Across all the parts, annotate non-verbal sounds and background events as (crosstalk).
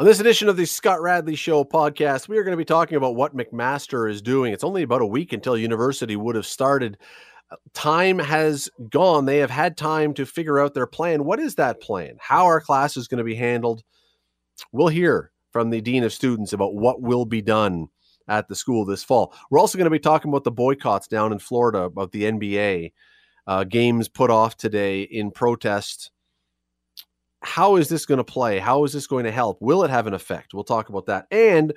On this edition of the Scott Radley Show podcast, we are going to be talking about what McMaster is doing. It's only about a week until university would have started. Time has gone. They have had time to figure out their plan. What is that plan? How are classes going to be handled? We'll hear from the Dean of Students about what will be done at the school this fall. We're also going to be talking about the boycotts down in Florida, about the NBA uh, games put off today in protest how is this going to play? How is this going to help? Will it have an effect? We'll talk about that. And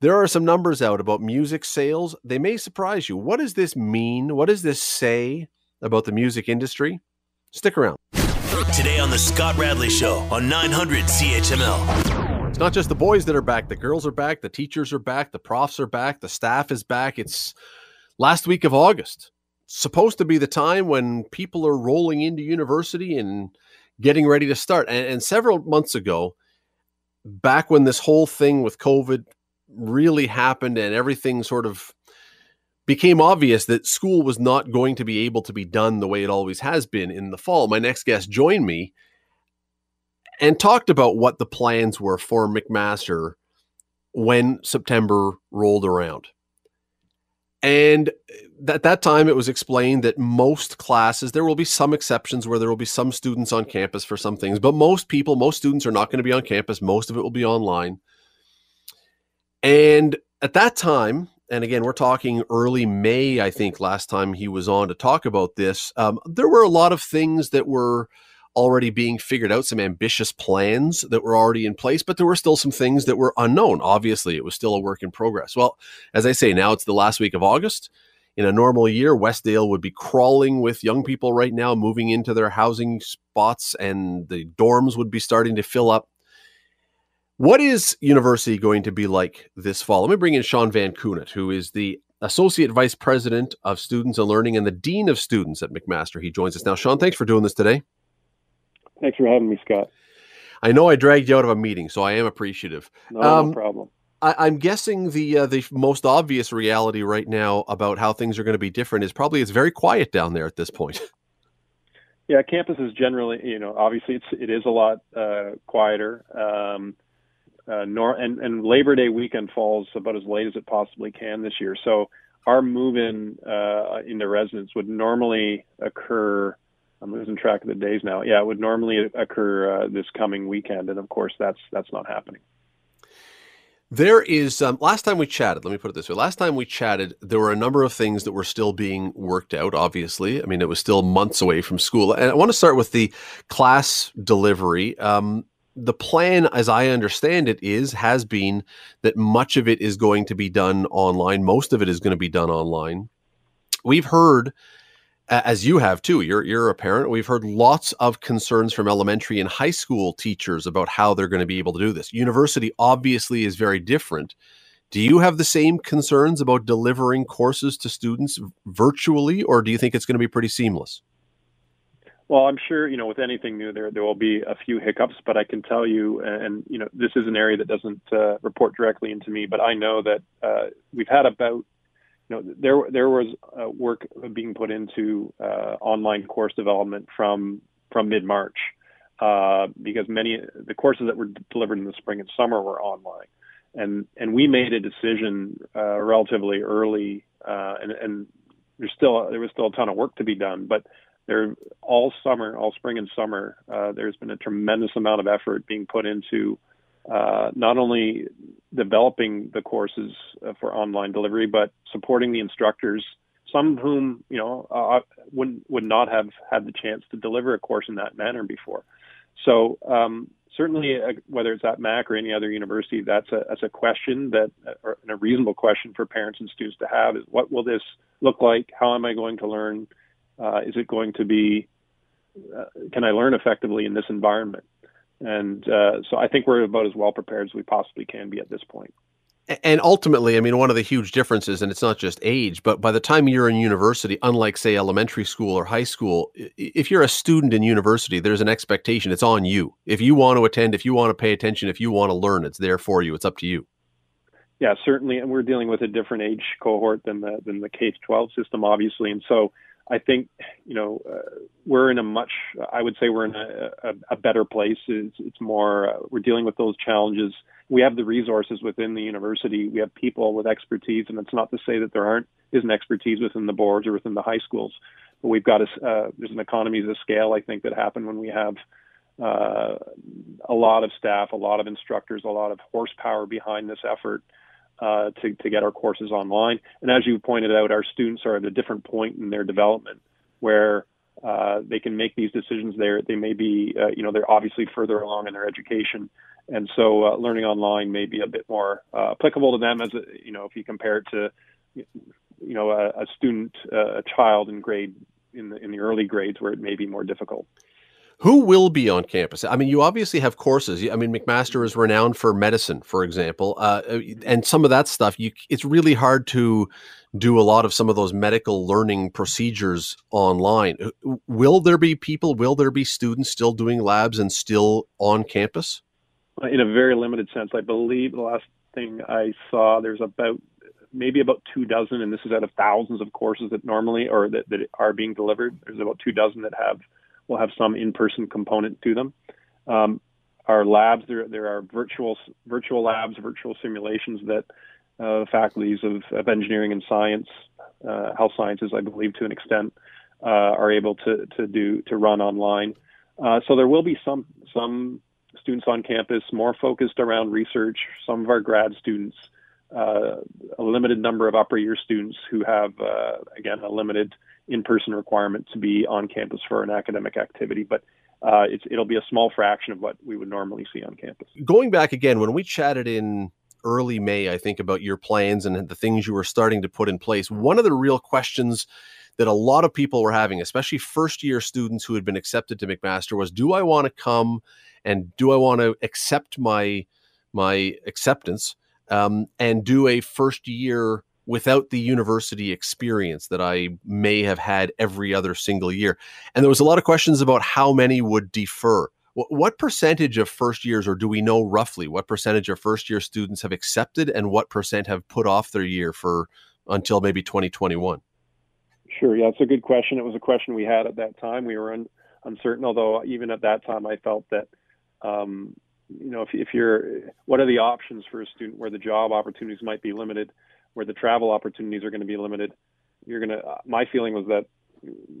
there are some numbers out about music sales. They may surprise you. What does this mean? What does this say about the music industry? Stick around. Today on the Scott Radley Show on 900 CHML. It's not just the boys that are back. The girls are back. The teachers are back. The profs are back. The staff is back. It's last week of August. It's supposed to be the time when people are rolling into university and getting ready to start. And, and several months ago, back when this whole thing with COVID really happened and everything sort of became obvious that school was not going to be able to be done the way it always has been in the fall. My next guest joined me and talked about what the plans were for McMaster when September rolled around. And at that time, it was explained that most classes, there will be some exceptions where there will be some students on campus for some things, but most people, most students are not going to be on campus. Most of it will be online. And at that time, and again, we're talking early May, I think, last time he was on to talk about this, um, there were a lot of things that were already being figured out, some ambitious plans that were already in place, but there were still some things that were unknown. Obviously, it was still a work in progress. Well, as I say, now it's the last week of August. In a normal year, Westdale would be crawling with young people right now, moving into their housing spots, and the dorms would be starting to fill up. What is university going to be like this fall? Let me bring in Sean Van Koughnett, who is the Associate Vice President of Students and Learning and the Dean of Students at McMaster. He joins us now. Sean, thanks for doing this today. Thanks for having me, Scott. I know I dragged you out of a meeting, so I am appreciative. No, um, no problem. I, am guessing the uh, the most obvious reality right now about how things are going to be different is probably it's very quiet down there at this point. (laughs) Yeah, campus is generally, you know, obviously it's it is a lot uh, quieter. Um, uh, nor and, and Labor Day weekend falls about as late as it possibly can this year. So our move in uh, into residence would normally occur I'm losing track of the days now. Yeah, it would normally occur uh, this coming weekend, and of course, that's that's not happening. There is um, last time we chatted. Let me put it this way: last time we chatted, there were a number of things that were still being worked out. Obviously, I mean, it was still months away from school, and I want to start with the class delivery. Um, the plan, as I understand it, is has been that much of it is going to be done online. Most of it is going to be done online. We've heard as you have too. You're you're a parent. We've heard lots of concerns from elementary and high school teachers about how they're going to be able to do this. University obviously is very different. Do you have the same concerns about delivering courses to students virtually, or do you think it's going to be pretty seamless? Well, I'm sure you know with anything new there there will be a few hiccups, but I can tell you, and you know this is an area that doesn't uh, report directly into me, but I know that uh, we've had about you know, there there was uh, work being put into uh, online course development from from mid March uh, because many the courses that were delivered in the spring and summer were online, and and we made a decision uh, relatively early, uh, and and there's still there was still a ton of work to be done, but there all summer, all spring and summer, uh, there's been a tremendous amount of effort being put into uh, not only developing the courses uh, for online delivery, but supporting the instructors, some of whom you know uh, would would not have had the chance to deliver a course in that manner before. So um, certainly, uh, whether it's at Mac or any other university, that's a that's a question that or a reasonable question for parents and students to have is what will this look like? How am I going to learn? Uh, is it going to be? Uh, can I learn effectively in this environment? And uh, so I think we're about as well prepared as we possibly can be at this point. And ultimately, I mean, one of the huge differences, and it's not just age, but by the time you're in university, unlike, say, elementary school or high school, if you're a student in university, there's an expectation. It's on you. If you want to attend, if you want to pay attention, if you want to learn, it's there for you. It's up to you. Yeah, certainly. And we're dealing with a different age cohort than the, than the K 12 system, obviously. And so I think you know uh, we're in a much I would say we're in a, a, a better place. It's, it's more uh, we're dealing with those challenges. We have the resources within the university. We have people with expertise, and it's not to say that there aren't isn't expertise within the boards or within the high schools. But we've got a, uh, there's an economies of scale I think that happen when we have uh, a lot of staff, a lot of instructors, a lot of horsepower behind this effort uh, to, to get our courses online. And as you pointed out, our students are at a different point in their development where uh, they can make these decisions. There, they may be, uh, you know, they're obviously further along in their education, and so uh, learning online may be a bit more uh, applicable to them. As a, you know, if you compare it to, you know, a, a student, uh, a child in grade in the in the early grades where it may be more difficult. Who will be on campus? I mean, you obviously have courses. I mean, McMaster is renowned for medicine, for example, uh, uh and some of that stuff. You, it's really hard to do a lot of some of those medical learning procedures online. Will there be people? Will there be students still doing labs and still on campus? In a very limited sense, I believe the last thing I saw, there's about maybe about two dozen, and this is out of thousands of courses that normally or that, that are being delivered. There's about two dozen that have will have some in-person component to them. Um, our labs, there, there are virtual virtual labs, virtual simulations that uh, faculties of, of, engineering and science, uh, health sciences, I believe, to an extent, uh, are able to to do to run online. Uh, so there will be some some students on campus more focused around research. Some of our grad students, uh, a limited number of upper year students who have uh, again a limited in-person requirement to be on campus for an academic activity, but uh, it'll be a small fraction of what we would normally see on campus. Going back again, when we chatted in early May, I think about your plans and the things you were starting to put in place. One of the real questions that a lot of people were having, especially first year students who had been accepted to McMaster, was do I want to come and do I want to accept my my acceptance um, and do a first year without the university experience that I may have had every other single year. And there was a lot of questions about how many would defer. What, percentage of first years, or do we know roughly what percentage of first year students have accepted and what percent have put off their year for until maybe 2021? Sure. Yeah, it's a good question. It was a question we had at that time. We were un- uncertain, although even at that time, I felt that, um, you know, if, if you're, what are the options for a student where the job opportunities might be limited? Where the travel opportunities are going to be limited, you're going to. Uh, my feeling was that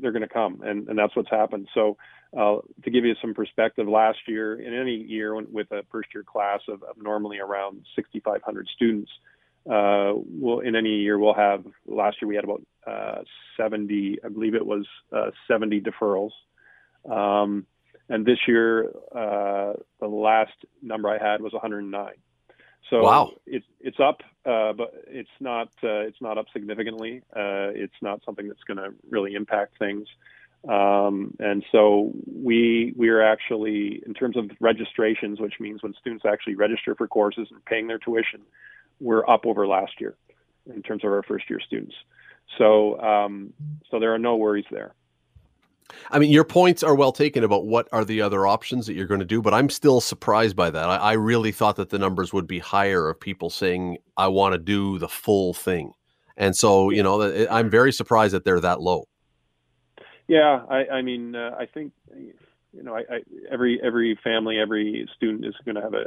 they're going to come, and and that's what's happened. So, uh, to give you some perspective, last year, in any year with a first year class of, of normally around 6,500 students, uh, we'll, in any year we'll have. Last year we had about uh, 70, I believe it was uh, 70 deferrals. Um, and this year, uh, the last number I had was 109. So wow. it's it's up, uh, but it's not uh, it's not up significantly. Uh, it's not something that's going to really impact things. Um, and so we we are actually in terms of registrations, which means when students actually register for courses and paying their tuition, we're up over last year in terms of our first year students. So um, so there are no worries there. I mean, your points are well taken about what are the other options that you're going to do, but I'm still surprised by that. I, I really thought that the numbers would be higher of people saying, I want to do the full thing. And so, you know, I'm very surprised that they're that low. Yeah, I, I mean, uh, I think, you know, I, I, every every family, every student is going to have a,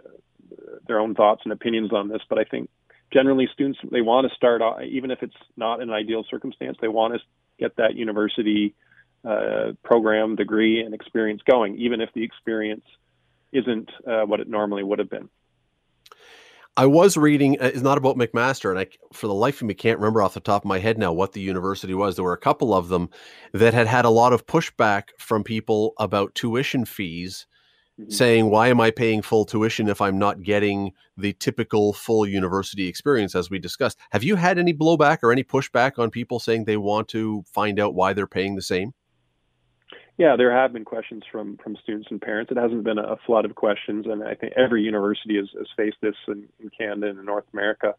their own thoughts and opinions on this, but I think generally students they want to start off, even if it's not an ideal circumstance, they want to get that university uh, program, degree, and experience going, even if the experience isn't uh, what it normally would have been. I was reading. Uh, it's not about McMaster, and I, for the life of me, can't remember off the top of my head now what the university was. There were a couple of them that had had a lot of pushback from people about tuition fees, mm-hmm. saying, "Why am I paying full tuition if I'm not getting the typical full university experience?" As we discussed, have you had any blowback or any pushback on people saying they want to find out why they're paying the same? Yeah, there have been questions from from students and parents. It hasn't been a flood of questions, and I think every university has, has faced this in, in, Canada and in North America.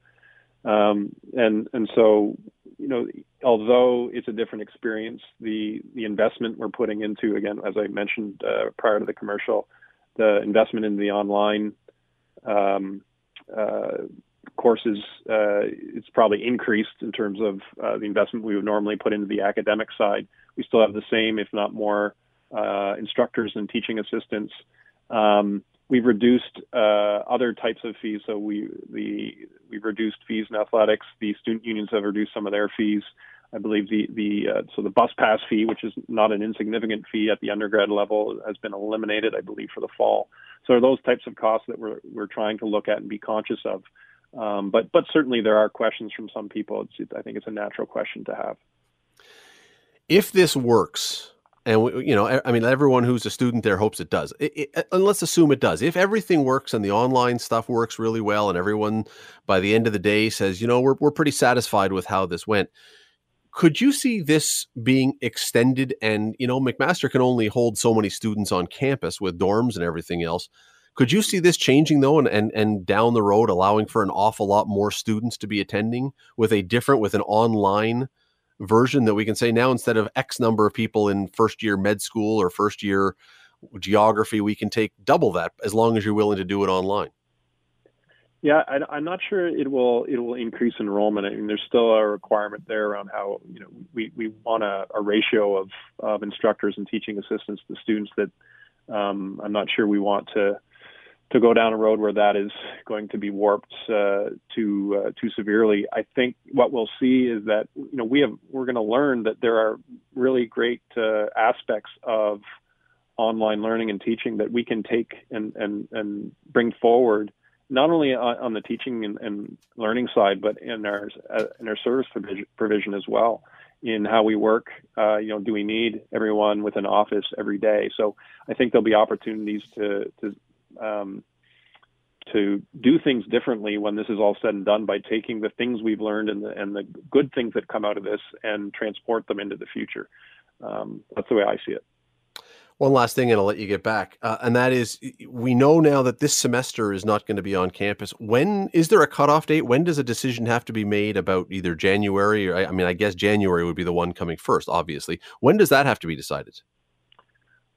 Um, and and so, you know, although it's a different experience, the the investment we're putting into again, as I mentioned uh, prior to the commercial, the investment in the online um, uh, courses, uh, it's probably increased in terms of uh, the investment we would normally put into the academic side. We still have the same, if not more, uh, instructors and teaching assistants. Um, we've reduced uh, other types of fees. So we the we've reduced fees in athletics. The student unions have reduced some of their fees. I believe the the uh, so the bus pass fee, which is not an insignificant fee at the undergrad level, has been eliminated. I believe for the fall. So those types of costs that we're we're trying to look at and be conscious of. Um, but but certainly there are questions from some people. It's, I think it's a natural question to have. If this works, and we, you know, I mean, everyone who's a student there hopes it does. It, it, and let's assume it does. If everything works and the online stuff works really well, and everyone by the end of the day says, you know, we're we're pretty satisfied with how this went could you see this being extended? And, you know, McMaster can only hold so many students on campus with dorms and everything else. Could you see this changing though, and, and and down the road allowing for an awful lot more students to be attending with a different, with an online version that we can say now instead of X number of people in first year med school or first year geography, we can take double that as long as you're willing to do it online. Yeah, I, am not sure it will it will increase enrollment. I mean, there's still a requirement there around how you know we, we want a, a ratio of, of instructors and teaching assistants to students that um, I'm not sure we want to to go down a road where that is going to be warped uh, too uh, too severely. I think what we'll see is that you know we have we're going to learn that there are really great uh, aspects of online learning and teaching that we can take and and and bring forward not only on, the teaching and, and, learning side, but in our uh, in our service provision, provision as well. In how we work, uh, you know, do we need everyone with an office every day? So I think there'll be opportunities to to um, to do things differently when this is all said and done by taking the things we've learned and the, and the good things that come out of this and transport them into the future. Um, that's the way I see it. One last thing, and I'll let you get back, uh, and that is, we know now that this semester is not going to be on campus. When is there a cutoff date? When does a decision have to be made about either January or I mean, I guess January would be the one coming first, obviously. When does that have to be decided?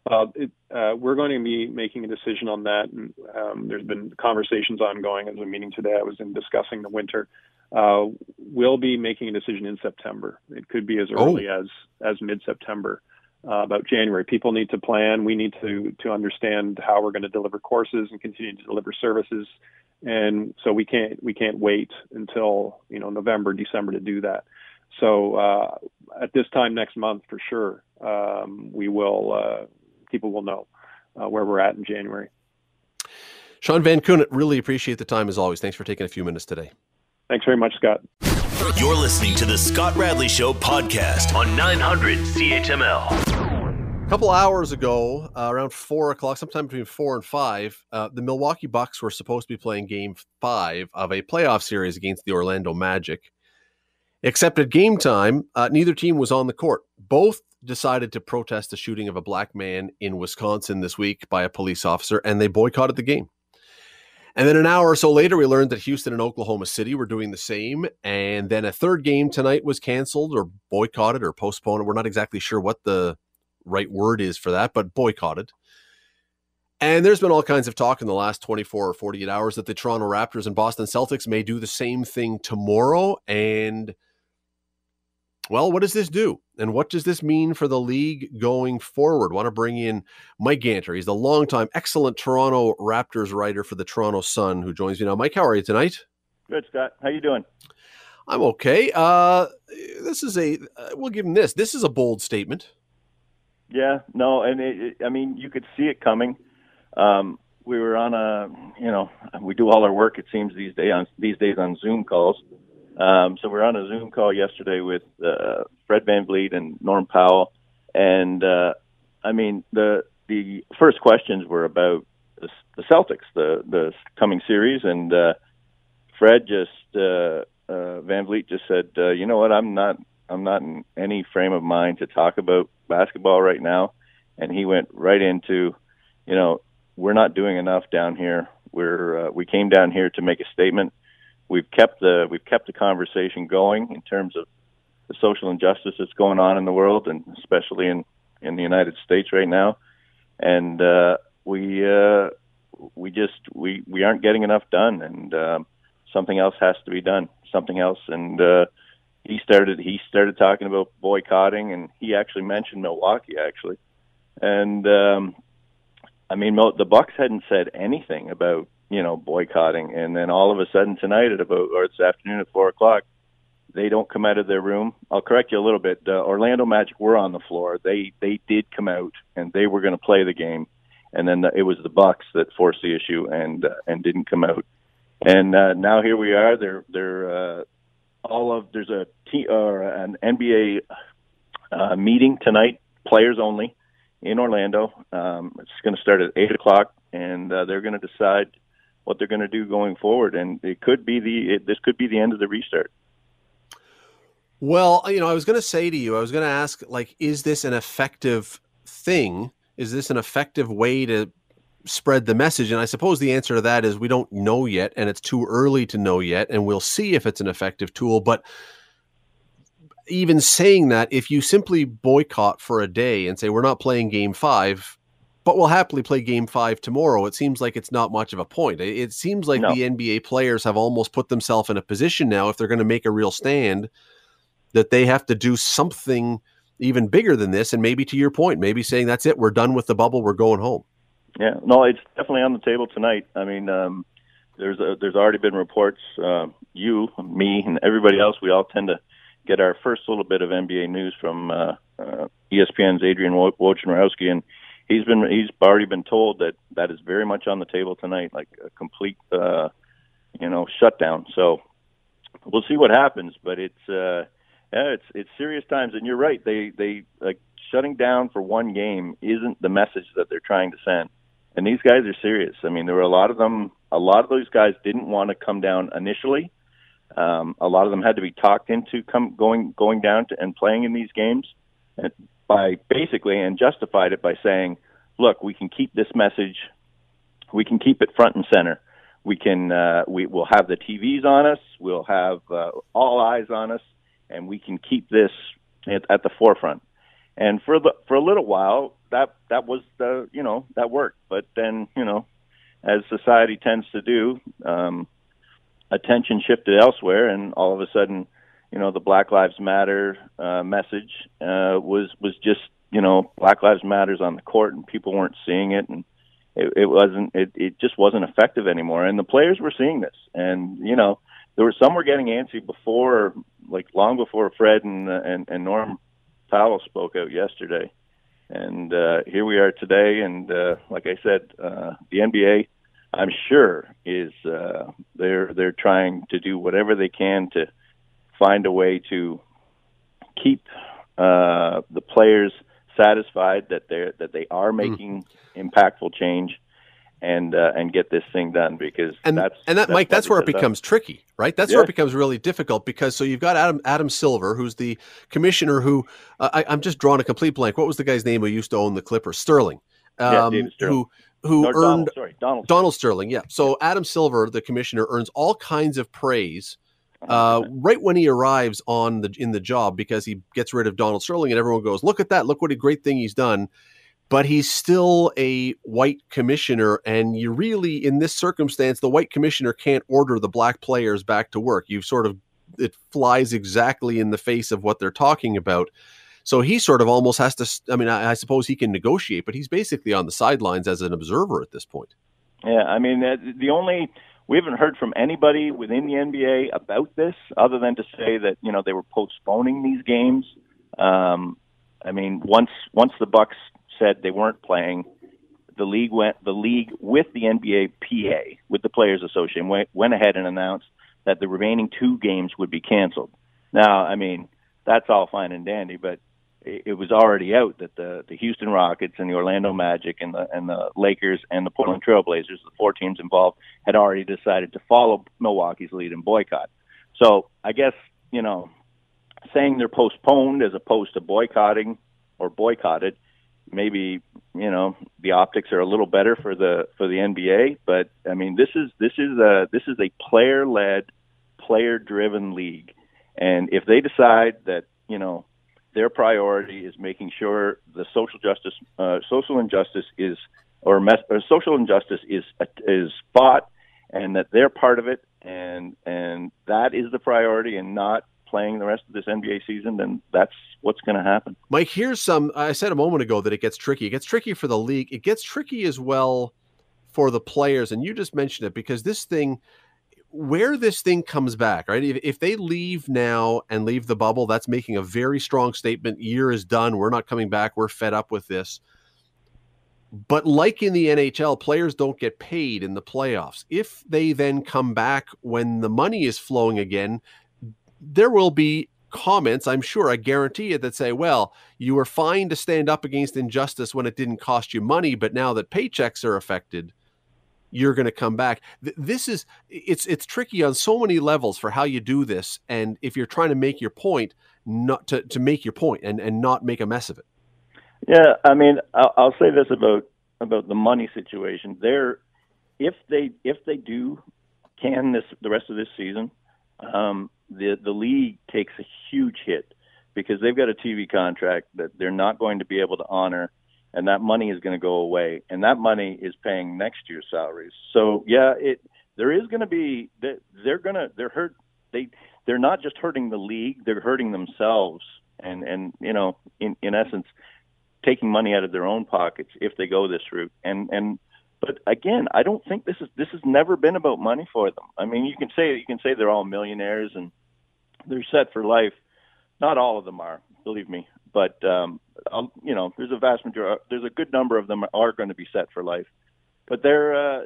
Uh, it, uh, we're going to be making a decision on that. And, um, there's been conversations ongoing. As a meeting today, I was in discussing the winter. Uh, we'll be making a decision in September. It could be as oh. early oh. as as mid September uh, about January. People need to plan. We need to to understand how we're going to deliver courses and continue to deliver services, and so we can't we can't wait until you know November, December to do that. So uh, at this time next month, for sure, um, we will uh, people will know uh, where we're at in January. Sean Van Koughnett, really appreciate the time as always. Thanks for taking a few minutes today. Thanks very much, Scott. You're listening to the Scott Radley Show podcast on 900 CHML. A couple hours ago, uh, around four o'clock, sometime between four and five, uh, the Milwaukee Bucks were supposed to be playing Game Five of a playoff series against the Orlando Magic. Except at game time, uh, neither team was on the court. Both decided to protest the shooting of a black man in Wisconsin this week by a police officer, and they boycotted the game. And then an hour or so later, we learned that Houston and Oklahoma City were doing the same. And then a third game tonight was canceled or boycotted or postponed. We're not exactly sure what the right word is for that, but boycotted. And there's been all kinds of talk in the last 24 or 48 hours that the Toronto Raptors and Boston Celtics may do the same thing tomorrow. And well, what does this do? And what does this mean for the league going forward? Want to bring in Mike Ganter. He's the longtime excellent Toronto Raptors writer for the Toronto Sun who joins me now. Mike, how are you tonight? Good, Scott. How you doing? I'm okay. Uh, this is a uh, we'll give him this. This is a bold statement. Yeah, no, and it, it, I mean you could see it coming. Um, we were on a, you know, we do all our work. It seems these days on these days on Zoom calls, um, so we're on a Zoom call yesterday with uh, Fred VanVleet and Norm Powell, and uh, I mean the the first questions were about the, the Celtics, the the coming series, and uh, Fred just uh, uh, VanVleet just said, uh, you know what, I'm not I'm not in any frame of mind to talk about basketball right now, and he went right into, you know, we're not doing enough down here. We're uh, we came down here to make a statement we've kept the we've kept the conversation going in terms of the social injustice that's going on in the world, and especially in in the United States right now. And uh, we uh, we just we we aren't getting enough done, and um, something else has to be done. Something else, and uh, he started he started talking about boycotting, and he actually mentioned Milwaukee actually, and um, I mean the Bucks hadn't said anything about you know boycotting, and then all of a sudden tonight at about or this afternoon at four o'clock, they don't come out of their room. I'll correct you a little bit. Uh, Orlando Magic were on the floor. They they did come out and they were going to play the game, and then the, it was the Bucks that forced the issue and uh, and didn't come out. And uh, now here we are. They're they're uh, all of there's a t or an NBA uh, meeting tonight, players only, in Orlando. Um, it's going to start at eight o'clock, and uh, they're going to decide what they're going to do going forward. And it could be the it, this could be the end of the restart. Well, you know, I was going to say to you, I was going to ask, like, is this an effective thing? Is this an effective way to spread the message? And I suppose the answer to that is we don't know yet, and it's too early to know yet, and we'll see if it's an effective tool. But even saying that, if you simply boycott for a day and say, we're not playing game five, but we'll happily play game five tomorrow, it seems like it's not much of a point. It seems like no. the NBA players have almost put themselves in a position now, if they're going to make a real stand that they have to do something even bigger than this. And maybe to your point, maybe saying that's it, we're done with the bubble, we're going home. Yeah, no, it's definitely on the table tonight. I mean, um, there's a, there's already been reports. Uh, you, me, and everybody else, we all tend to get our first little bit of NBA news from uh, uh, ESPN's Adrian Wojnarowski, and he's been he's already been told that that is very much on the table tonight, like a complete uh, you know shutdown. So we'll see what happens, but it's. Uh, yeah, it's it's serious times, and you're right. They they like shutting down for one game isn't the message that they're trying to send. And these guys are serious. I mean, there were a lot of them. A lot of those guys didn't want to come down initially. Um, a lot of them had to be talked into come going going down to, and playing in these games, and by basically and justified it by saying, "Look, we can keep this message. We can keep it front and center. We can. Uh, we will have the TVs on us. We'll have uh, all eyes on us." and we can keep this at, at the forefront. And for the for a little while, that that was the you know that worked. But then you know, as society tends to do, um, attention shifted elsewhere, and all of a sudden, you know, the Black Lives Matter uh, message uh, was was just you know Black Lives Matters on the court, and people weren't seeing it, and it, it wasn't it, it just wasn't effective anymore. And the players were seeing this, and you know, there were some were getting antsy before like long before Fred and and, and Norm Powell spoke out yesterday, and uh, here we are today. And uh, like I said, uh, the NBA, I'm sure, is uh, they're they're trying to do whatever they can to find a way to keep uh, the players satisfied that they're that they are hmm. making mm. impactful change and uh, and get this thing done because and that's and that that's Mike that's where it becomes up. tricky right that's yeah. where it becomes really difficult because so you've got Adam Adam Silver who's the commissioner who uh, I, am just drawing a complete blank what was the guy's name who used to own the Clippers Sterling, um, yeah, Sterling. who who no, earned Donald, sorry, Donald, Donald Sterling yeah so Adam Silver the commissioner earns all kinds of praise uh, right when he arrives on the in the job because he gets rid of Donald Sterling and everyone goes look at that look what a great thing he's done but he's still a white commissioner. And you really, in this circumstance, the white commissioner can't order the black players back to work. You've sort of, it flies exactly in the face of what they're talking about. So he sort of almost has to, I mean, I, I suppose he can negotiate, but he's basically on the sidelines as an observer at this point. Yeah, I mean, the only, we haven't heard from anybody within the NBA about this other than to say that, you know, they were postponing these games. Um, I mean, once once the Bucks said they weren't playing. The league went the league with the NBA PA with the Players Association went, went ahead and announced that the remaining two games would be canceled. Now, I mean, that's all fine and dandy, but it, was already out that the the Houston Rockets and the Orlando Magic and the and the Lakers and the Portland Trailblazers, the four teams involved, had already decided to follow Milwaukee's lead and boycott. So I guess you know, saying they're postponed as opposed to boycotting or boycotted maybe you know the optics are a little better for the for the NBA, but I mean this is this is a this is a player led, player driven league, and if they decide that you know their priority is making sure the social justice uh, social injustice is or, mes- or social injustice is is fought and that they're part of it, and and that is the priority, and not playing the rest of this NBA season, then that's what's going to happen. Mike, here's some. I said a moment ago that it gets tricky. It gets tricky for the league. It gets tricky as well for the players, and you just mentioned it because this thing where this thing comes back, right? If, if, they leave now and leave the bubble, that's making a very strong statement. Year is done. We're not coming back. We're fed up with this. But like in the NHL, players don't get paid in the playoffs. If they then come back when the money is flowing again, there will be comments, I'm sure, I guarantee it, that say, well, you were fine to stand up against injustice when it didn't cost you money, but now that paychecks are affected, you're going to come back. This is it's it's tricky on so many levels for how you do this, and if you're trying to make your point, not to, to make your point and and not make a mess of it. Yeah, I mean, I'll, I'll say this about about the money situation. There, if they if they do can this the rest of this season, um, the the league takes a huge hit because they've got a TV contract that they're not going to be able to honor and that money is going to go away, and that money is paying next year's salaries. So yeah, it there is going to be they're going to they're hurt they they're not just hurting the league, they're hurting themselves, and and you know in in essence taking money out of their own pockets if they go this route, and and but again, I don't think this is this has never been about money for them. I mean, you can say you can say they're all millionaires and they're set for life. Not all of them are, believe me but um, I'll, you know, there's a vast majority, there's a good number of them are going to be set for life, but they're uh,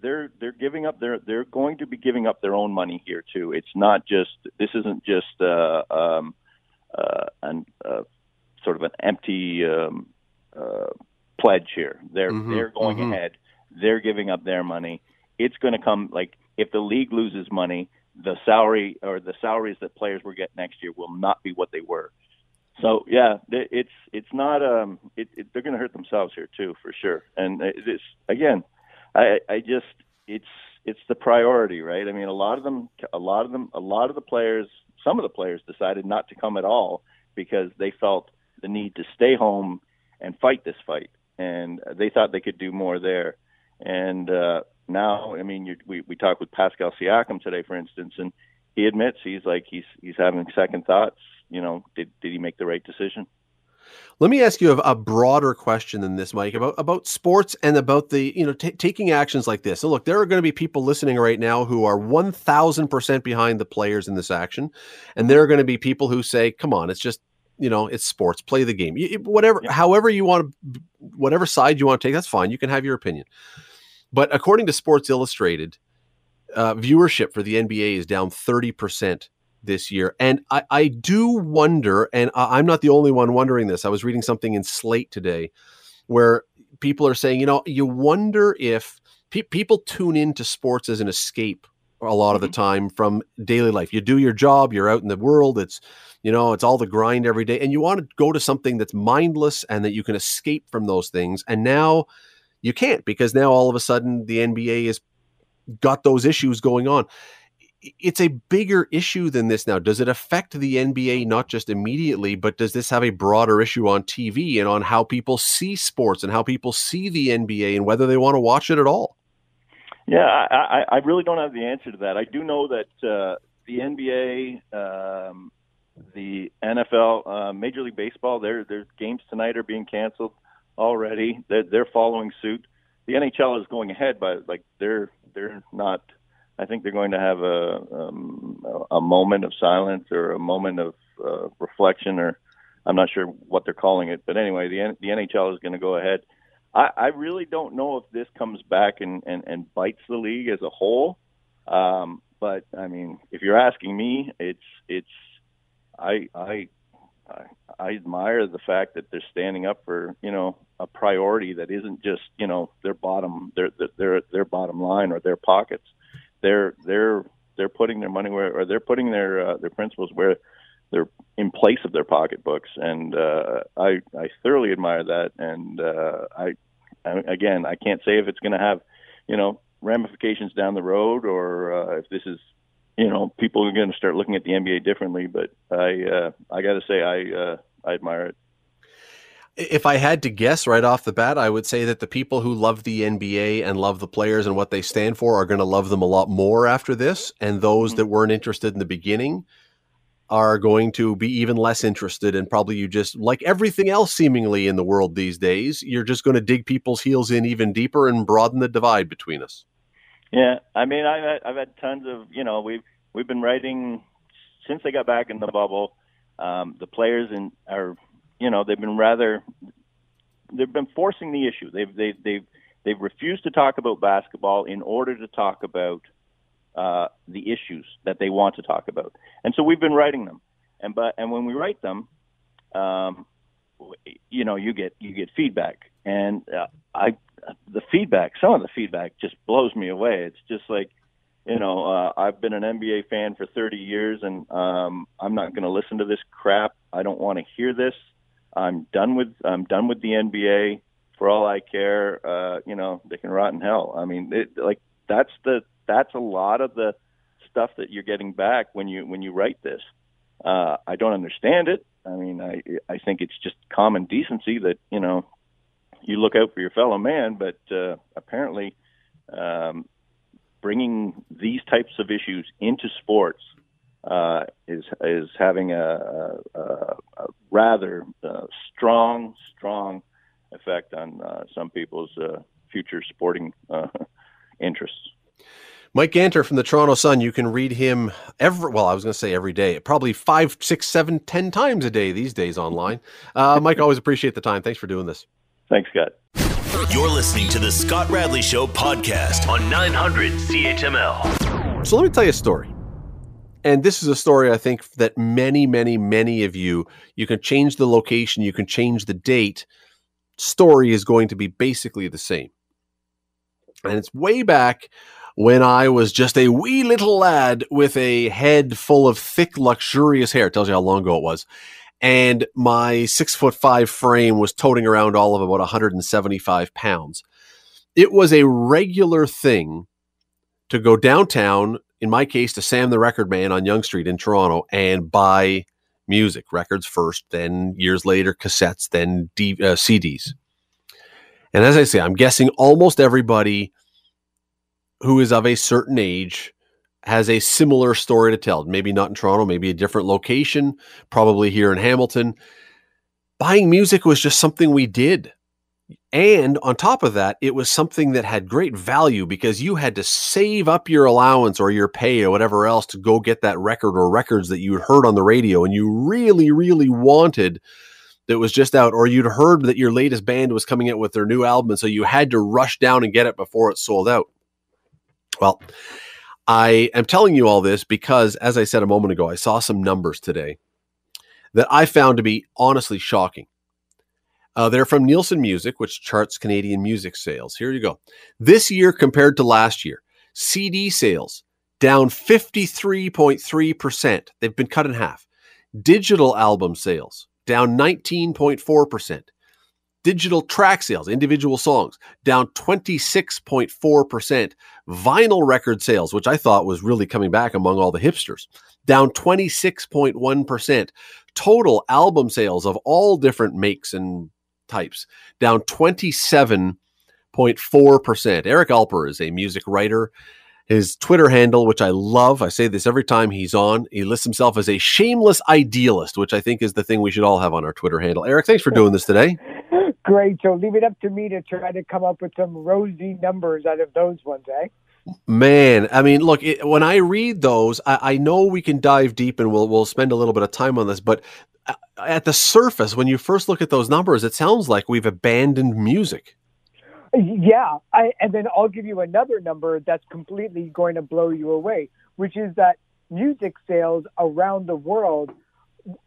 they're they're giving up their they're going to be giving up their own money here too. It's not just this isn't just uh, um, uh, an uh, sort of an empty um, uh, pledge here. They're mm-hmm, they're going mm-hmm. ahead. They're giving up their money. It's going to come like if the league loses money, the salary or the salaries that players will get next year will not be what they were. So yeah, it's it's not um it, it they're going to hurt themselves here too for sure. And it's again, I I just it's it's the priority, right? I mean, a lot of them, a lot of them, a lot of the players, some of the players decided not to come at all because they felt the need to stay home and fight this fight, and they thought they could do more there. And uh, now, I mean, you, we we talked with Pascal Siakam today, for instance, and he admits he's like he's he's having second thoughts you know, did did he make the right decision? Let me ask you a, a, broader question than this, Mike, about about sports and about the you know t- taking actions like this. So, look, there are going to be people listening right now who are one thousand percent behind the players in this action, and there are going to be people who say, "Come on, it's just you know, it's sports. Play the game. Whatever, yeah. however you want to, whatever side you want to take, that's fine. You can have your opinion." But according to Sports Illustrated, uh, viewership for the NBA is down thirty percent this year. And I, I do wonder, and I'm not the only one wondering this. I was reading something in Slate today where people are saying, you know, you wonder if pe- people tune into sports as an escape a lot of the mm-hmm. time from daily life. You do your job, you're out in the world, it's you know, it's all the grind every day and you want to go to something that's mindless and that you can escape from those things. And now you can't because now all of a sudden the NBA has got those issues going on it's a bigger issue than this now. Does it affect the NBA not just immediately, but does this have a broader issue on TV and on how people see sports and how people see the NBA and whether they want to watch it at all? Yeah, I, I really don't have the answer to that. I do know that uh, the NBA, um, the NFL, uh, Major League Baseball, their their games tonight are being canceled already. They're, they're following suit. The NHL is going ahead, but like they're they're not I think they're going to have a um, a moment of silence or a moment of uh, reflection, or I'm not sure what they're calling it. But anyway, the the NHL is going to go ahead. I, I really don't know if this comes back and, and, and bites the league as a whole. Um, but I mean, if you're asking me, it's it's I I I admire the fact that they're standing up for you know a priority that isn't just you know their bottom their their their bottom line or their pockets they're they're they're putting their money where or they're putting their uh, their principles where they're in place of their pocketbooks, and uh, I I thoroughly admire that. And uh, I, I again I can't say if it's going to have you know ramifications down the road or uh, if this is you know people are going to start looking at the NBA differently. But I uh, I got to say I uh, I admire it. If I had to guess right off the bat, I would say that the people who love the NBA and love the players and what they stand for are going to love them a lot more after this. And those mm-hmm. that weren't interested in the beginning are going to be even less interested. And probably you just, like everything else seemingly in the world these days, you're just going to dig people's heels in even deeper and broaden the divide between us. Yeah. I mean, I've had, I've had tons of, you know, we've, we've been writing since they got back in the bubble. Um, the players in, are you know, they've been rather they've been forcing the issue. They've they have they've they've refused to talk about basketball in order to talk about uh, the issues that they want to talk about. And so we've been writing them. And but and when we write them, um, you know, you get you get feedback. And uh, I the feedback, some of the feedback just blows me away. It's just like you know, uh, I've been an NBA fan for 30 years, and um, I'm not going to listen to this crap. I don't want to hear this. I'm done with I'm done with the NBA. For all I care, uh, you know, they can rot in hell. I mean, it, like that's the that's a lot of the stuff that you're getting back when you when you write this. Uh, I don't understand it. I mean, I I think it's just common decency that you know you look out for your fellow man, but uh, apparently um, bringing these types of issues into sports uh, is is having a, a, a rather uh, strong strong effect on uh, some people's uh, future sporting uh, (laughs) interests. Mike Ganter from the Toronto Sun. You can read him every well, I was going to say every day, probably five, six, seven, ten times a day these days online. Uh, Mike, (laughs) always appreciate the time. Thanks for doing this. Thanks, Scott. You're listening to the Scott Radley Show podcast on 900 CHML. So let me tell you a story and this is a story I think that many, many, many of you, you can change the location, you can change the date. Story is going to be basically the same. And it's way back when I was just a wee little lad with a head full of thick, luxurious hair. It tells you how long ago it was. And my six foot five frame was toting around all of about 175 pounds. It was a regular thing to go downtown in my case, to Sam the Record Man on Yonge Street in Toronto and buy music, records first, then years later, cassettes, then D, uh, CDs. And as I say, I'm guessing almost everybody who is of a certain age has a similar story to tell. Maybe not in Toronto, maybe a different location, probably here in Hamilton. Buying music was just something we did. And on top of that, it was something that had great value because you had to save up your allowance or your pay or whatever else to go get that record or records that you'd heard on the radio and you really, really wanted that was just out, or you'd heard that your latest band was coming out with their new album. And so you had to rush down and get it before it sold out. Well, I am telling you all this because, as I said a moment ago, I saw some numbers today that I found to be honestly shocking. Uh, they're from Nielsen Music, which charts Canadian music sales. Here you go. This year compared to last year, CD sales down 53.3%. They've been cut in half. Digital album sales down 19.4%. Digital track sales, individual songs, down 26.4%. Vinyl record sales, which I thought was really coming back among all the hipsters, down 26.1%. Total album sales of all different makes and types, down 27.4%. Eric Alper is a music writer. His Twitter handle, which I love, I say this every time he's on, he lists himself as a shameless idealist, which I think is the thing we should all have on our Twitter handle. Eric, thanks for doing this today. (laughs) Great. So leave it up to me to try to come up with some rosy numbers out of those ones, eh? Man, I mean, look, it, when I read those, I, I, know we can dive deep and we'll we'll spend a little bit of time on this, but at the surface, when you first look at those numbers, it sounds like we've abandoned music. Yeah, I, and then I'll give you another number that's completely going to blow you away, which is that music sales around the world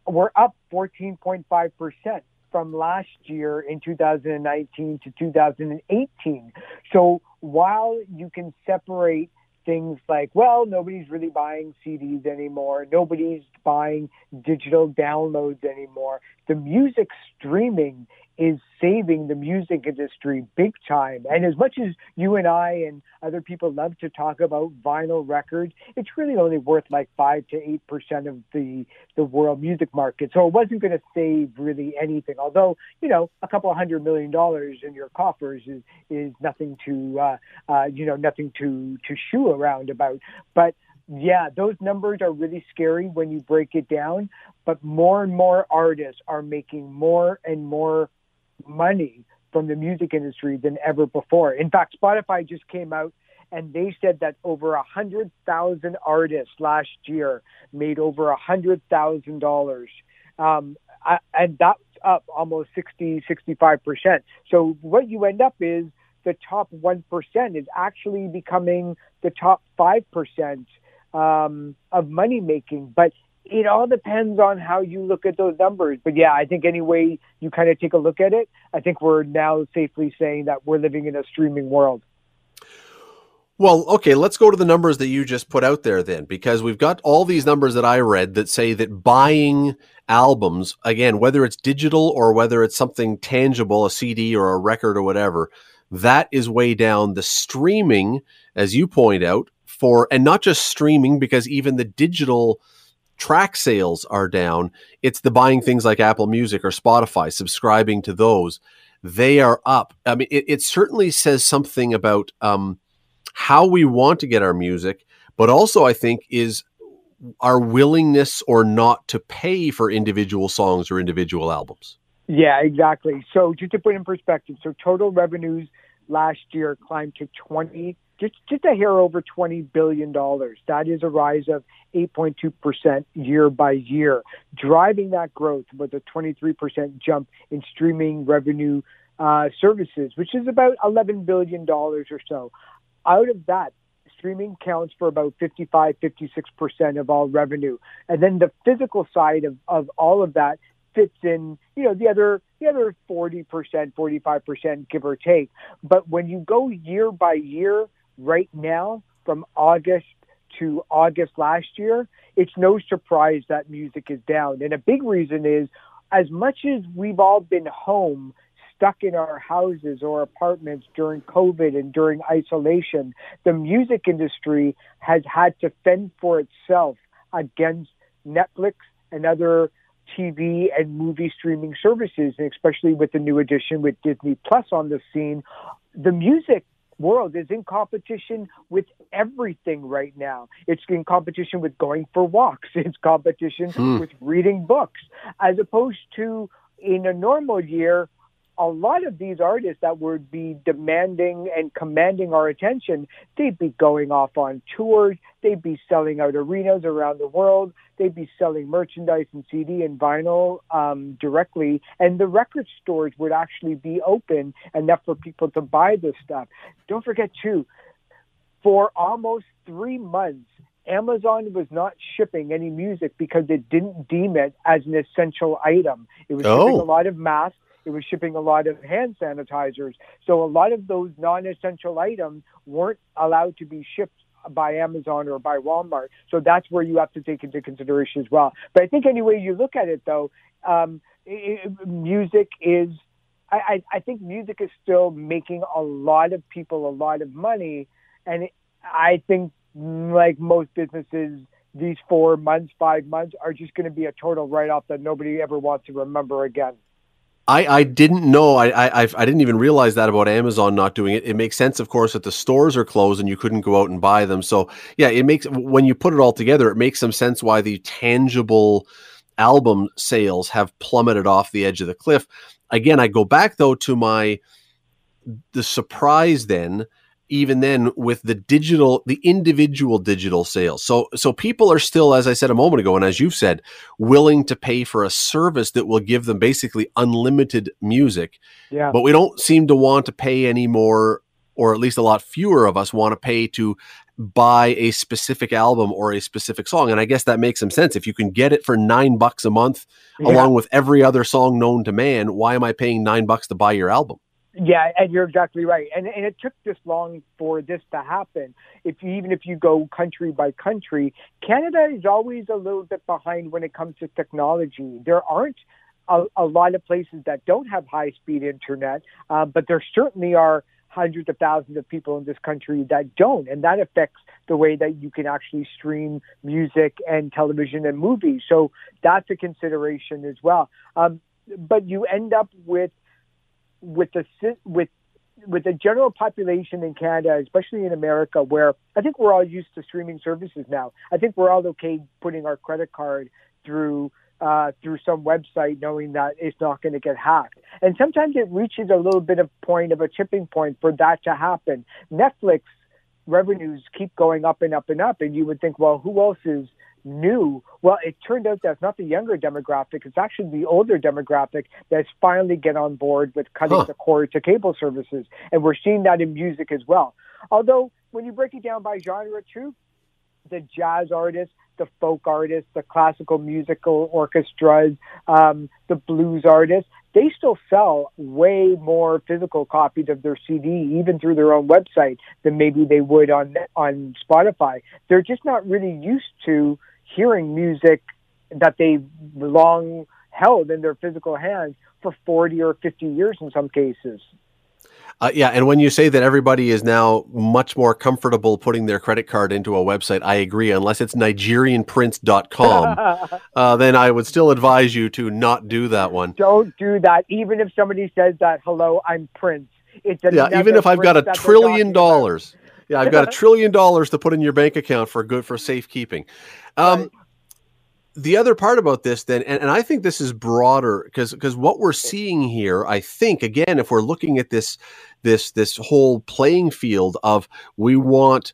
were up 14.5 percent from last year in 2019 to 2018. So while you can separate things like, well, nobody's really buying CDs anymore. Nobody's buying digital downloads anymore. The music streaming is saving the music industry big time. And as much as you and I and other people love to talk about vinyl records, it's really only worth like five to eight percent of the the world music market. So it wasn't going to save really anything. Although you know a couple hundred million dollars in your coffers is is nothing to uh, uh, you know nothing to to shoo around about. But yeah, those numbers are really scary when you break it down. But more and more artists are making more and more money from the music industry than ever before. In fact, Spotify just came out and they said that over a hundred thousand artists last year made over a hundred thousand dollars, um, and that's up almost 60, 65 percent. So what you end up is the top one percent is actually becoming the top five percent um, of money making. But it all depends on how you look at those numbers. But yeah, I think any way you kind of take a look at it, I think we're now safely saying that we're living in a streaming world. Well, okay, let's go to the numbers that you just put out there then, because we've got all these numbers that I read that say that buying albums, again, whether it's digital or whether it's something tangible, a CD or a record or whatever, that is way down. The streaming, as you point out, for, and not just streaming, because even the digital track sales are down. It's the buying things like Apple Music or Spotify, subscribing to those. They are up. I mean, it, it certainly says something about um, how we want to get our music, but also I think is our willingness or not to pay for individual songs or individual albums. Yeah, exactly. So just to put in perspective, so total revenues last year climbed to 20 just just a hair over 20 billion dollars. That is a rise of 8.2% year by year. Driving that growth was a 23% jump in streaming revenue uh, services, which is about 11 billion dollars or so. Out of that, streaming counts for about 55, 56% of all revenue. And then the physical side of, of all of that fits in, you know, the other the other 40%, 45%, give or take. But when you go year by year, right now from August to August last year, it's no surprise that music is down. And a big reason is as much as we've all been home, stuck in our houses or apartments during COVID and during isolation, the music industry has had to fend for itself against Netflix and other TV and movie streaming services, and especially with the new addition with Disney Plus on the scene. The music world is in competition with everything right now. It's in competition with going for walks. (laughs) It's competition hmm. with reading books, as opposed to in a normal year, a lot of these artists that would be demanding and commanding our attention, they'd be going off on tours, they'd be selling out arenas around the world, they'd be selling merchandise and CD and vinyl um, directly, and the record stores would actually be open enough for people to buy this stuff. Don't forget, too, for almost three months, Amazon was not shipping any music because it didn't deem it as an essential item. It was oh. shipping a lot of masks it was shipping a lot of hand sanitizers. So a lot of those non-essential items weren't allowed to be shipped by Amazon or by Walmart. So that's where you have to take into consideration as well. But I think any way you look at it, though, um, it, music is. I, I think music is still making a lot of people a lot of money, and I think like most businesses, these four months, five months are just going to be a total write-off that nobody ever wants to remember again. I, I didn't know. I, I I didn't even realize that about Amazon not doing it. It makes sense, of course, that the stores are closed and you couldn't go out and buy them. So yeah, it makes when you put it all together, it makes some sense why the tangible album sales have plummeted off the edge of the cliff. Again, I go back though to my the surprise then even then with the digital the individual digital sales. So so people are still as i said a moment ago and as you've said willing to pay for a service that will give them basically unlimited music. Yeah. But we don't seem to want to pay any more or at least a lot fewer of us want to pay to buy a specific album or a specific song. And i guess that makes some sense. If you can get it for nine bucks a month yeah. along with every other song known to man why am i paying nine bucks to buy your album yeah, and you're exactly right. And and it took this long for this to happen. If you, even if you go country by country, Canada is always a little bit behind when it comes to technology. There aren't a, a lot of places that don't have high speed internet, uh, but there certainly are hundreds of thousands of people in this country that don't, and that affects the way that you can actually stream music and television and movies. So that's a consideration as well. Um, but you end up with with the with with the general population in Canada, especially in America, where I think we're all used to streaming services now. I think we're all okay putting our credit card through uh, through some website, knowing that it's not going to get hacked. And sometimes it reaches a little bit of point of a tipping point for that to happen. Netflix revenues keep going up and up and up, and you would think, well, who else is new. Well, it turned out that's not the younger demographic. It's actually the older demographic that's finally get on board with cutting huh. the cord to cable services. And we're seeing that in music as well. Although when you break it down by genre too, the jazz artists, the folk artists, the classical musical orchestras, um, the blues artists, they still sell way more physical copies of their CD, even through their own website, than maybe they would on on Spotify. They're just not really used to hearing music that they long held in their physical hands for 40 or 50 years in some cases. Uh, yeah, and when you say that everybody is now much more comfortable putting their credit card into a website, I agree. Unless it's NigerianPrince.com, (laughs) uh, then I would still advise you to not do that one. Don't do that. Even if somebody says that, hello, I'm Prince. It's yeah, even if I've got a trillion dollars. Yeah, I've got a (laughs) trillion dollars to put in your bank account for good for safekeeping. Um, right. The other part about this, then, and, and I think this is broader because because what we're seeing here, I think, again, if we're looking at this this this whole playing field of we want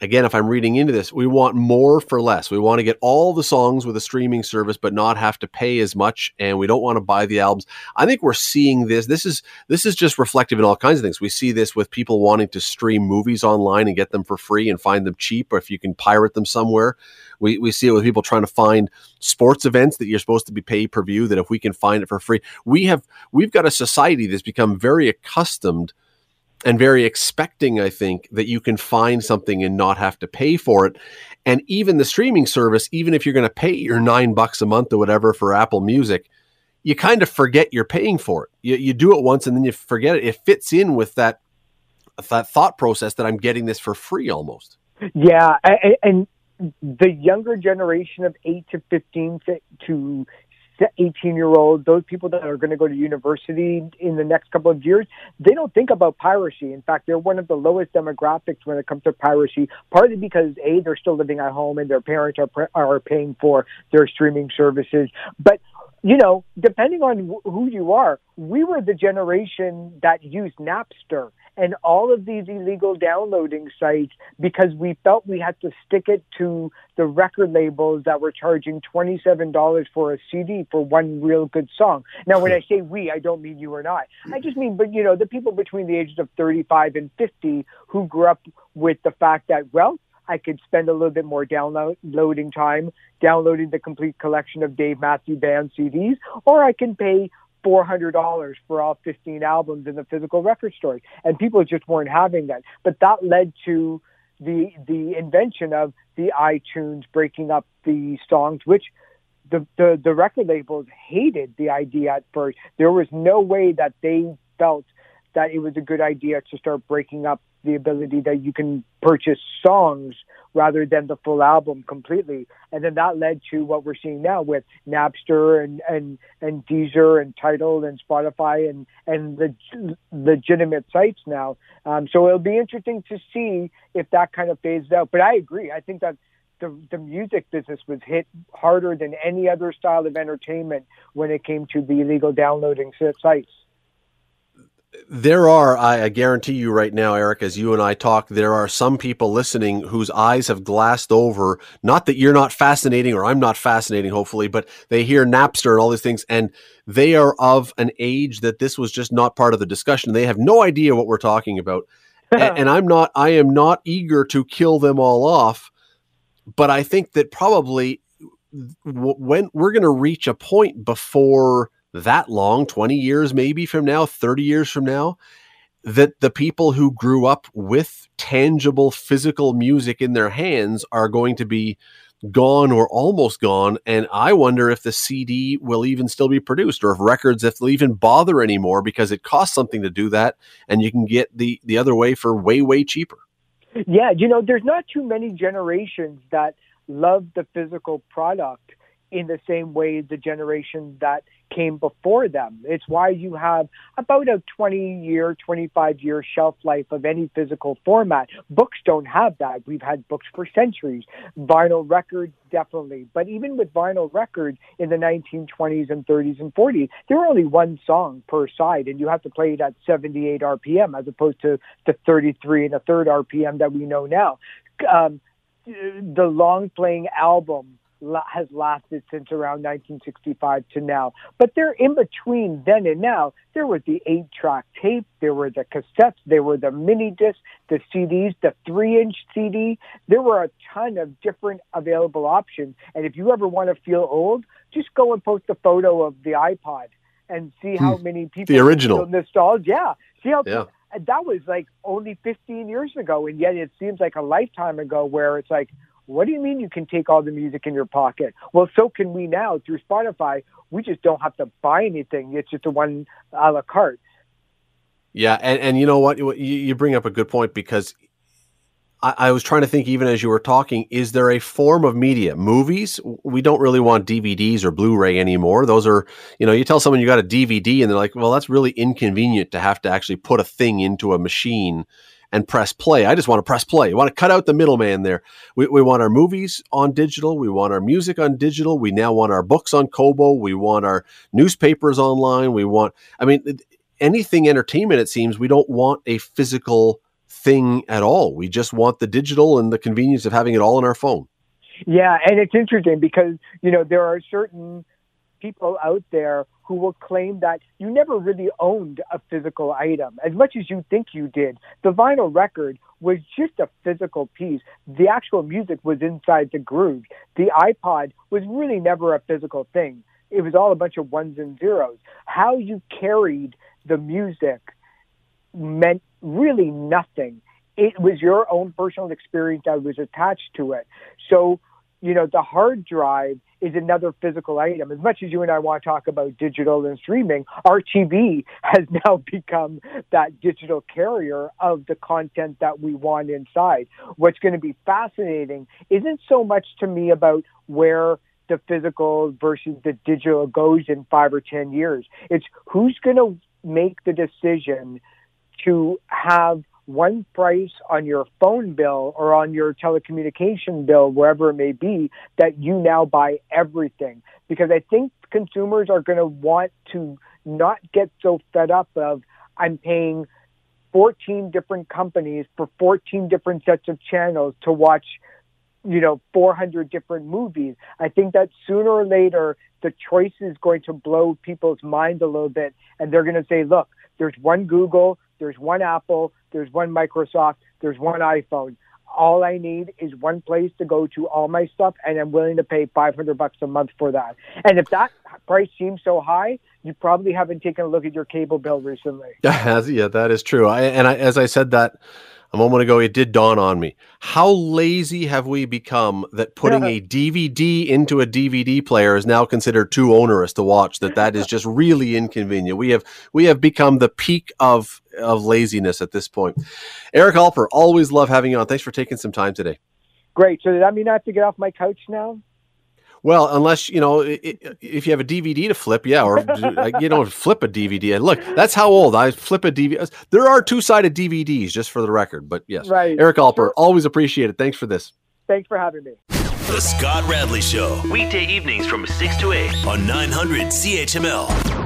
again, if I'm reading into this, we want more for less. We want to get all the songs with a streaming service, but not have to pay as much, and we don't want to buy the albums. I think we're seeing this. This is this is just reflective in all kinds of things. We see this with people wanting to stream movies online and get them for free and find them cheap, or if you can pirate them somewhere. We, we see it with people trying to find sports events that you're supposed to be pay per view. That if we can find it for free, we have we've got a society that's become very accustomed and very expecting, I think, that you can find something and not have to pay for it. And even the streaming service, even if you're going to pay your nine bucks a month or whatever for Apple Music, you kind of forget you're paying for it. You, you do it once and then you forget it. It fits in with that that thought process that I'm getting this for free almost. Yeah, and the younger generation of eight to fifteen to 18 year olds, those people that are going to go to university in the next couple of years, they don't think about piracy. In fact, they're one of the lowest demographics when it comes to piracy, partly because A, they're still living at home and their parents are, are paying for their streaming services. But you know, depending on who you are, we were the generation that used Napster and all of these illegal downloading sites because we felt we had to stick it to the record labels that were charging $27 for a CD for one real good song. Now, when I say we, I don't mean you or I. I just mean, but you know, the people between the ages of 35 and 50 who grew up with the fact that, well, I could spend a little bit more downloading time downloading the complete collection of Dave Matthews Band CDs, or I can pay $400 for all 15 albums in the physical record store. And people just weren't having that. But that led to the, the invention of the iTunes breaking up the songs, which the, the, the record labels hated the idea at first. There was no way that they felt that it was a good idea to start breaking up the ability that you can purchase songs rather than the full album completely. And then that led to what we're seeing now with Napster and and and Deezer and Tidal and Spotify and and the legitimate sites now. Um, so it'll be interesting to see if that kind of fades out. But I agree. I think that the, the music business was hit harder than any other style of entertainment when it came to the illegal downloading sites there are, I, I, guarantee you right now, Eric, as you and I talk, there are some people listening whose eyes have glassed over. Not that you're not fascinating or I'm not fascinating, hopefully, but they hear Napster and all these things, and they are of an age that this was just not part of the discussion. They have no idea what we're talking about. and, (laughs) and I'm not, I am not eager to kill them all off, but I think that probably when we're going to reach a point before that long 20 years maybe from now 30 years from now that the people who grew up with tangible physical music in their hands are going to be gone or almost gone. And I wonder if the CD will even still be produced or if records, if they'll even bother anymore because it costs something to do that. And you can get the, the other way for way, way cheaper. Yeah. You know, there's not too many generations that love the physical product in the same way the generation that came before them. It's why you have about a 20 year, 25 year shelf life of any physical format. Books don't have that. We've had books for centuries. Vinyl records, definitely. But even with vinyl records in the 1920s and 30s and 40s, there were only one song per side, and you have to play it at 78 RPM as opposed to the 33 and a third RPM that we know now. Um, the long playing album has lasted since around 1965 to now. But they're in between then and now. There was the eight track tape, there were the cassettes, there were the mini discs, the CDs, the three inch CD. There were a ton of different available options. And if you ever want to feel old, just go and post a photo of the iPod and see how hmm. many people the original nostalgia. Yeah, see how yeah. that was like only 15 years ago, and yet it seems like a lifetime ago. Where it's like, what do you mean you can take all the music in your pocket? Well, so can we now through Spotify. We just don't have to buy anything. It's just a one a la carte. Yeah, and, and you know what? You, you bring up a good point because I, I, was trying to think, even as you were talking, is there a form of media? Movies? We don't really want DVDs or Blu ray anymore. Those are, you know, you tell someone you got a DVD and they're like, well, that's really inconvenient to have to actually put a thing into a machine and press play. I just want to press play. We want to cut out the middleman there. We, we want our movies on digital. We want our music on digital. We now want our books on Kobo. We want our newspapers online. We want, I mean, anything entertainment, it seems, we don't want a physical thing at all. We just want the digital and the convenience of having it all on our phone. Yeah, and it's interesting because, you know, there are certain people out there who will claim that you never really owned a physical item as much as you think you did. The vinyl record was just a physical piece. The actual music was inside the groove. The iPod was really never a physical thing. It was all a bunch of ones and zeros. How you carried the music meant really nothing. It was your own personal experience that was attached to it. So, you know, the hard drive is another physical item. As much as you and I want to talk about digital and streaming, our TV (laughs) has now become that digital carrier of the content that we want inside. What's going to be fascinating isn't so much to me about where the physical versus the digital goes in five or 10 years. It's who's going to make the decision to have one price on your phone bill or on your telecommunication bill, wherever it may be, that you now buy everything. Because I think consumers are going to want to not get so fed up of, I'm paying 14 different companies for 14 different sets of channels to watch, you know, 400 different movies. I think that sooner or later, the choice is going to blow people's minds a little bit. And they're going to say, look, there's one Google, there's one Apple, there's one Microsoft, there's one iPhone. All I need is one place to go to all my stuff, and I'm willing to pay 500 bucks a month for that. And if that price seems so high, you probably haven't taken a look at your cable bill recently. (laughs) yeah, yeah that is true. I, and I, as I said that a moment ago, it did dawn on me. How lazy have we become that putting a DVD into a DVD player is now considered too onerous to watch? That that is just really inconvenient. We have we have become the peak of of laziness at this point. Eric Alper, always love having you on. Thanks for taking some time today. Great. So does that mean I have to get off my couch now? Well, unless you know, if you have a DVD to flip, yeah, or you don't flip a DVD. And look, that's how old I flip a DVD. Uh, there are two sided DVDs, just for the record. But yes, right. Eric Alper, sure. always appreciate it. Thanks for this. Thanks for having me. The Scott Radley Show, weekday evenings from six to eight on nine hundred CHML.